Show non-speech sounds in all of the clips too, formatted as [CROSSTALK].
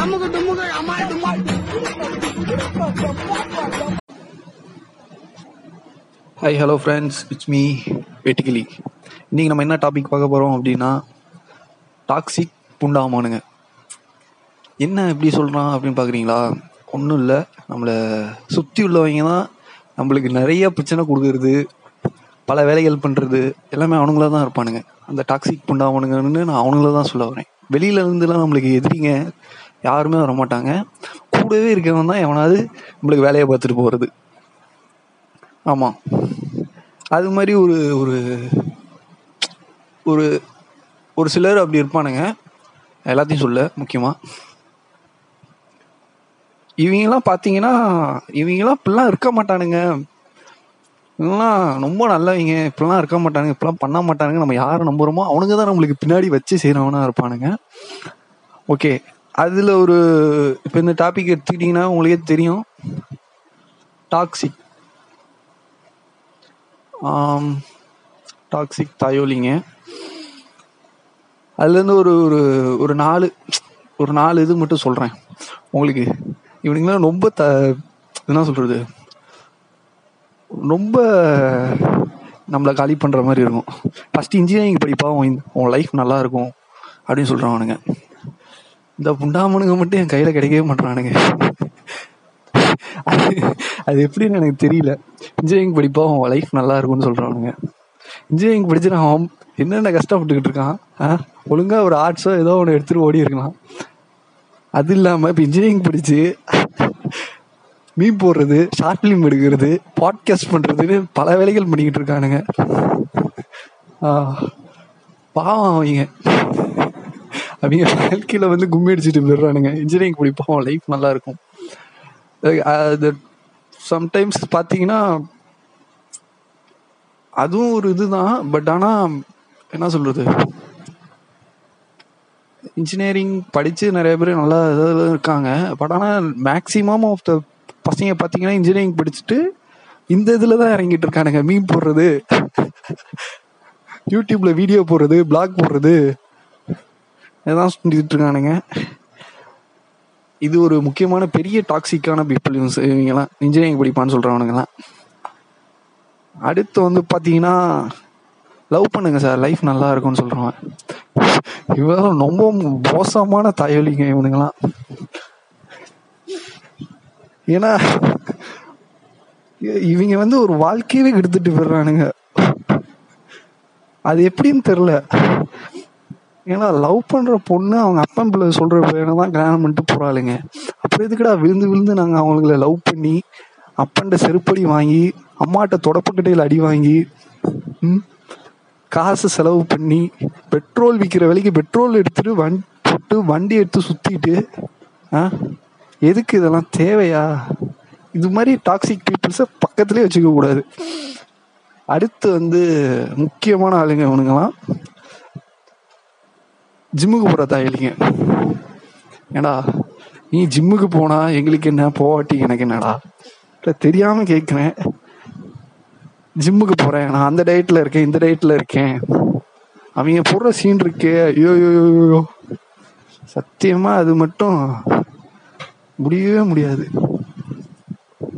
அமுக்கு டுமுக்கு அம்மா டுமாள் hi hello friends it's me வெட்டிக்கிளி இன்றைக்கி நம்ம என்ன டாபிக் பார்க்க போகிறோம் அப்படின்னா டாக்ஸிக் புண்டாமானுங்க. என்ன எப்படி சொல்கிறான் அப்படின்னு பார்க்குறீங்களா? ஒன்றும் இல்லை. நம்மளை சுற்றி உள்ளவங்க தான் நம்மளுக்கு நிறைய பிரச்சனை கொடுக்கறது பல வேலைகள் பண்ணுறது எல்லாமே அவனுங்களா தான் இருப்பானுங்க. அந்த டாக்ஸிக் புண்டாமானுங்கன்னு நான் அவனுங்கள தான் சொல்ல வரேன். வெளியில இருந்துலாம் நம்மளுக்கு எதிரிங்க யாருமே வர மாட்டாங்க. கூடவே இருக்கவன் தான் எவனாவது நம்மளுக்கு வேலையை பார்த்துட்டு போகிறது ஆமாம் அது மாதிரி ஒரு ஒரு ஒரு ஒரு சிலர் அப்படி இருப்பானுங்க. எல்லாத்தையும் சொல்ல முக்கியமாக இவங்கெல்லாம் பார்த்தீங்கன்னா இவங்கெல்லாம் இப்படிலாம் இருக்க மாட்டானுங்க. இவங்கெல்லாம் ரொம்ப நல்லவங்க. இப்படிலாம் இருக்க மாட்டானுங்க. இப்படிலாம் பண்ண மாட்டானுங்க. நம்ம யாரை நம்புறோமோ அவனுங்க தான் நம்மளுக்கு பின்னாடி வச்சு செய்கிறவனா இருப்பானுங்க. ஓகே. அதில் ஒரு இப்போ இந்த டாபிக் எடுத்துக்கிட்டிங்கன்னா உங்களுக்கே தெரியும். டாக்ஸிக் டாக்ஸிக் தயோலிங்க அதுலேருந்து ஒரு ஒரு ஒரு நாலு ஒரு நாலு இது மட்டும் சொல்கிறேன் உங்களுக்கு இவனுங்களாம் ரொம்ப த என்ன சொல்கிறது ரொம்ப நம்மளை காலி பண்ணுற மாதிரி இருக்கும். ஃபஸ்ட்டு இன்ஜினியரிங் படிப்பா உன் உன் லைஃப் நல்லா இருக்கும் அப்படின்னு சொல்கிறானுங்க இந்த புண்டாமனுங்க மட்டும் என் கையில் கிடைக்கவே மாட்டானுங்க அது அது எப்படின்னு எனக்கு தெரியல. இன்ஜினியரிங் படிப்பா அவன் லைஃப் நல்லா இருக்கும்னு சொல்றானுங்க. இன்ஜினியரிங் படிச்சு நான் அவன் என்னென்ன கஷ்டப்பட்டுக்கிட்டு இருக்கான் ஆ? ஒழுங்கா ஒரு ஆர்ட்ஸோ ஏதோ ஒன்று எடுத்துட்டு ஓடி இருக்கலாம். அது இல்லாம இப்போ இன்ஜினியரிங் படிச்சு மீன் போடுறது ஷார்ட் ஃபிலிம் எடுக்கிறது பாட்காஸ்ட் பண்றதுன்னு பல வேலைகள் பண்ணிக்கிட்டு இருக்கானுங்க. பாவம் அவங்க அவங்க வாழ்க்கையில வந்து கும்மி அடிச்சுட்டு போயிடுறானுங்க இன்ஜினியரிங் படிப்போம் லைஃப் நல்லா இருக்கும் அது சம்டைம்ஸ் பார்த்தீங்கன்னா அதுவும் ஒரு இதுதான் பட் ஆனால் என்ன சொல்றது? இன்ஜினியரிங் படித்து நிறைய பேர் நல்லா இதில் இருக்காங்க. பட் ஆனால் மேக்ஸிமம் ஆஃப் த பசங்க பார்த்தீங்கன்னா இன்ஜினியரிங் படிச்சுட்டு இந்த இதில் தான் இறங்கிட்டு இருக்கானுங்க. மீன் போடுறது [LAUGHS] யூடியூப்ல வீடியோ போடுறது பிளாக் போடுறது இதான் செஞ்சுட்டு இருக்கானுங்க இது ஒரு முக்கியமான பெரிய டாக்ஸிக்கான பீப்புள் இவங்கெல்லாம் இன்ஜினியரிங் படிப்பான்னு சொல்றவனுங்கலாம் அடுத்து வந்து பாத்தீங்கன்னா லவ் பண்ணுங்க சார் லைஃப் நல்லா இருக்கும்னு சொல்றவன். இவன் ரொம்ப மோசமான தாயொலிங்க இவனுங்கெல்லாம். ஏன்னா இவங்க வந்து ஒரு வாழ்க்கையவே எடுத்துட்டு போயிடுறானுங்க. அது எப்படின்னு தெரியல. ஏன்னா லவ் பண்ற பொண்ணு அவங்க அப்பன் பிள்ளை சொல்ற பையனை தான் கல்யாணம் பண்ணிட்டு போறாளுங்க. அப்புறம் எதுக்குடா விழுந்து விழுந்து நாங்க அவங்கள லவ் பண்ணி அப்பன்ட்ட செருப்படி வாங்கி அம்மாட்ட தொடப்பக்கட்டையில் அடி வாங்கி காசு செலவு பண்ணி பெட்ரோல் விற்கிற விலைக்கு பெட்ரோல் எடுத்துட்டு வண்டி போட்டு வண்டி எடுத்து சுத்திட்டு ஆ எதுக்கு இதெல்லாம் தேவையா? இது மாதிரி டாக்ஸிக் பீப்புள்ஸை பக்கத்துலேயே வச்சுக்க கூடாது அடுத்து வந்து முக்கியமான ஆளுங்க இவனுங்களாம். ஜிம்முக்கு போகிற தாயலிங்க ஏடா நீ ஜிம்முக்கு போனா எங்களுக்கு என்ன போவாட்டி எனக்கு என்னடா? இல்லை தெரியாம கேட்குறேன் ஜிம்முக்கு போறேன் நான் அந்த டயட்ல இருக்கேன் இந்த டயட்ல இருக்கேன். அவங்க போடுற சீன் இருக்கே ஐயோ ஐயோ, ஐயோ, ஐயோ. சத்தியமா அது மட்டும் முடியவே முடியாது.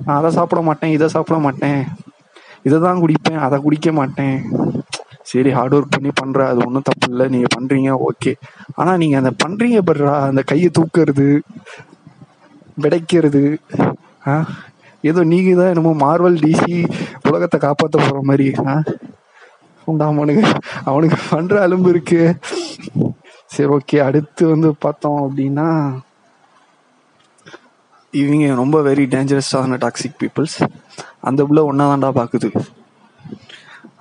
நான் அதை சாப்பிட மாட்டேன் இதை சாப்பிட மாட்டேன். இதை தான் குடிப்பேன் அதை குடிக்க மாட்டேன். சரி ஹார்ட் ஒர்க் பண்ணி பண்ற அது ஒன்றும் தப்பு இல்லை நீங்க பண்றீங்க ஓகே ஆனா நீங்க அந்த பண்றீங்க படுறா அந்த கையை தூக்குறது விடைக்கிறது ஆ? ஏதோ நீங்க தான் என்னமோ மார்வல் டிசி உலகத்தை காப்பாற்ற போற மாதிரி ஆ? உண்டா அவனுக்கு அவனுக்கு பண்ற அலும்பு இருக்கு. சரி ஓகே அடுத்து வந்து பார்த்தோம் அப்படின்னா இவங்க ரொம்ப வெரி டேஞ்சரஸான டாக்ஸிக் பீப்புள்ஸ் அந்த புள்ள ஒன்னா தான்டா பாக்குது.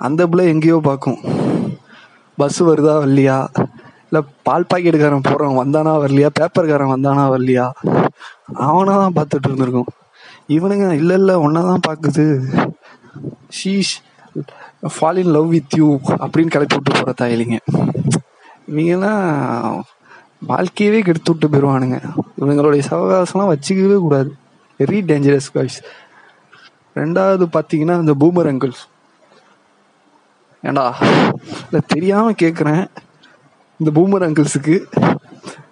அந்த பிள்ளை எங்கேயோ பார்க்கும். பஸ் வருதா வரலையா? இல்லை பால் பாக்கெட்டுக்காரன் போடுறவன் வந்தானா வரலையா? பேப்பர்காரன் வந்தானா வரலையா? அவனை தான் பார்த்துட்டு இருந்திருக்கும். இவனுங்க இல்லை இல்லை தான் பார்க்குது. She's fall in love with you அப்படின்னு கிளப்பி விட்டு போகிற தாயிலிங்க. இவங்கெல்லாம் வாழ்க்கையவே கெடுத்து விட்டு போயிடுவானுங்க இவங்களுடைய சவகாசம்லாம் வச்சுக்கவே கூடாது. வெரி டேஞ்சரஸ் காய்ஸ் ரெண்டாவது பார்த்தீங்கன்னா இந்த பூமர் அங்கிள்ஸ் ஏண்டா? இல்லை தெரியாம கேட்குறேன் இந்த பூமர் அங்கிள்ஸுக்கு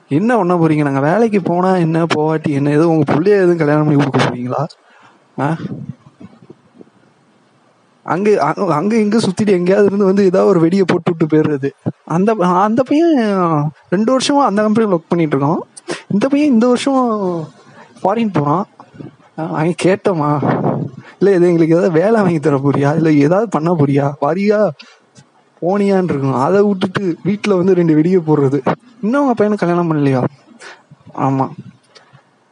என்ன பண்ண போறீங்க? நாங்க வேலைக்கு போனா என்ன போவாட்டி என்ன எதுவும் உங்க பிள்ளைய எதுவும் கல்யாணம் பண்ணி கொடுக்க போறீங்களா? ஆ? அங்க அங்க- அங்க இங்க சுத்திட்டு எங்கேயாவது இருந்து வந்து ஏதாவது ஒரு வெடியை போட்டு விட்டு போயிடுறது. அந்த அந்த பையன் ரெண்டு வருஷமா அந்த கம்பெனியில் ஒர்க் பண்ணிட்டு இருக்கோம் இந்த பையன் இந்த வருஷம் ஃபாரின் போறான். அஹ் கேட்டோமா? இல்ல இது எங்களுக்கு ஏதாவது வேலை வாங்கி தர போறியா? இல்ல ஏதாவது பண்ண போறியா? வரியா போனியான்னு இருக்கும் அதை விட்டுட்டு வீட்டுல வந்து ரெண்டு வெடியை போடுறது. இன்னும் உங்கள் பையனை கல்யாணம் பண்ணலையா? ஆமா.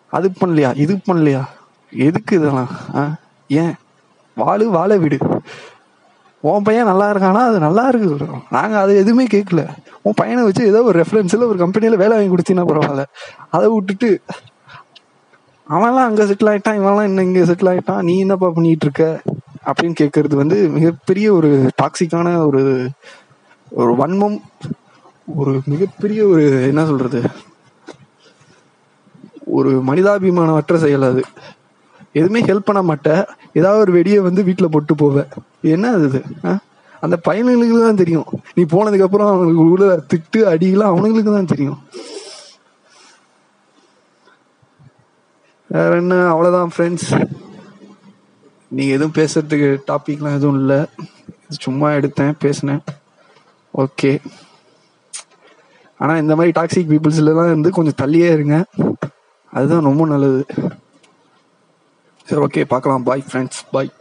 அது பண்ணலையா? இது பண்ணலையா? எதுக்கு இதெல்லாம்? ஆ? ஏன்? வாழு வாழ வீடு. உன் பையன் நல்லா இருக்கானா? அது நல்லா இருக்கு நாங்கள் நாங்க அது எதுவுமே கேட்கல. உன் பையனை வச்சு ஏதோ ஒரு ரெஃபரன்ஸ்ல ஒரு கம்பெனியில் வேலை வாங்கி கொடுத்தீங்கன்னா பரவாயில்ல. அதை விட்டுட்டு அவன்லாம் அங்க செட்டில் ஆயிட்டான் இவன்லாம் இன்னும் இங்க செட்டில் ஆயிட்டான். நீ என்னப்பா பண்ணிட்டு இருக்க அப்படின்னு கேட்கறது வந்து மிகப்பெரிய ஒரு டாக்ஸிக்கான ஒரு ஒரு வன்மம் ஒரு மிகப்பெரிய ஒரு என்ன சொல்றது? ஒரு மனிதாபிமானமற்ற செயல் அது. எதுவுமே ஹெல்ப் பண்ண மாட்டேன் ஏதாவது ஒரு வெடியை வந்து வீட்டில் போட்டு போவேன் என்ன அது இது? ஆ? அந்த பையனுங்களுக்கு தான் தெரியும். நீ போனதுக்கு அப்புறம் அவனுக்கு உள்ள திட்டு அடியெல்லாம் அவனுங்களுக்கு தான் தெரியும். வேற என்ன? அவ்வளவுதான் ஃப்ரெண்ட்ஸ் நீங்கள் எதுவும் பேசுறதுக்கு டாபிக்லாம் எதுவும் இல்லை. சும்மா எடுத்தேன் பேசினேன். ஓகே ஆனா இந்த மாதிரி டாக்ஸிக் பீப்புள்ஸ்லாம் இருந்து கொஞ்சம் தள்ளியே இருங்க. அதுதான் ரொம்ப நல்லது. சரி ஓகே பார்க்கலாம். Bye friends bye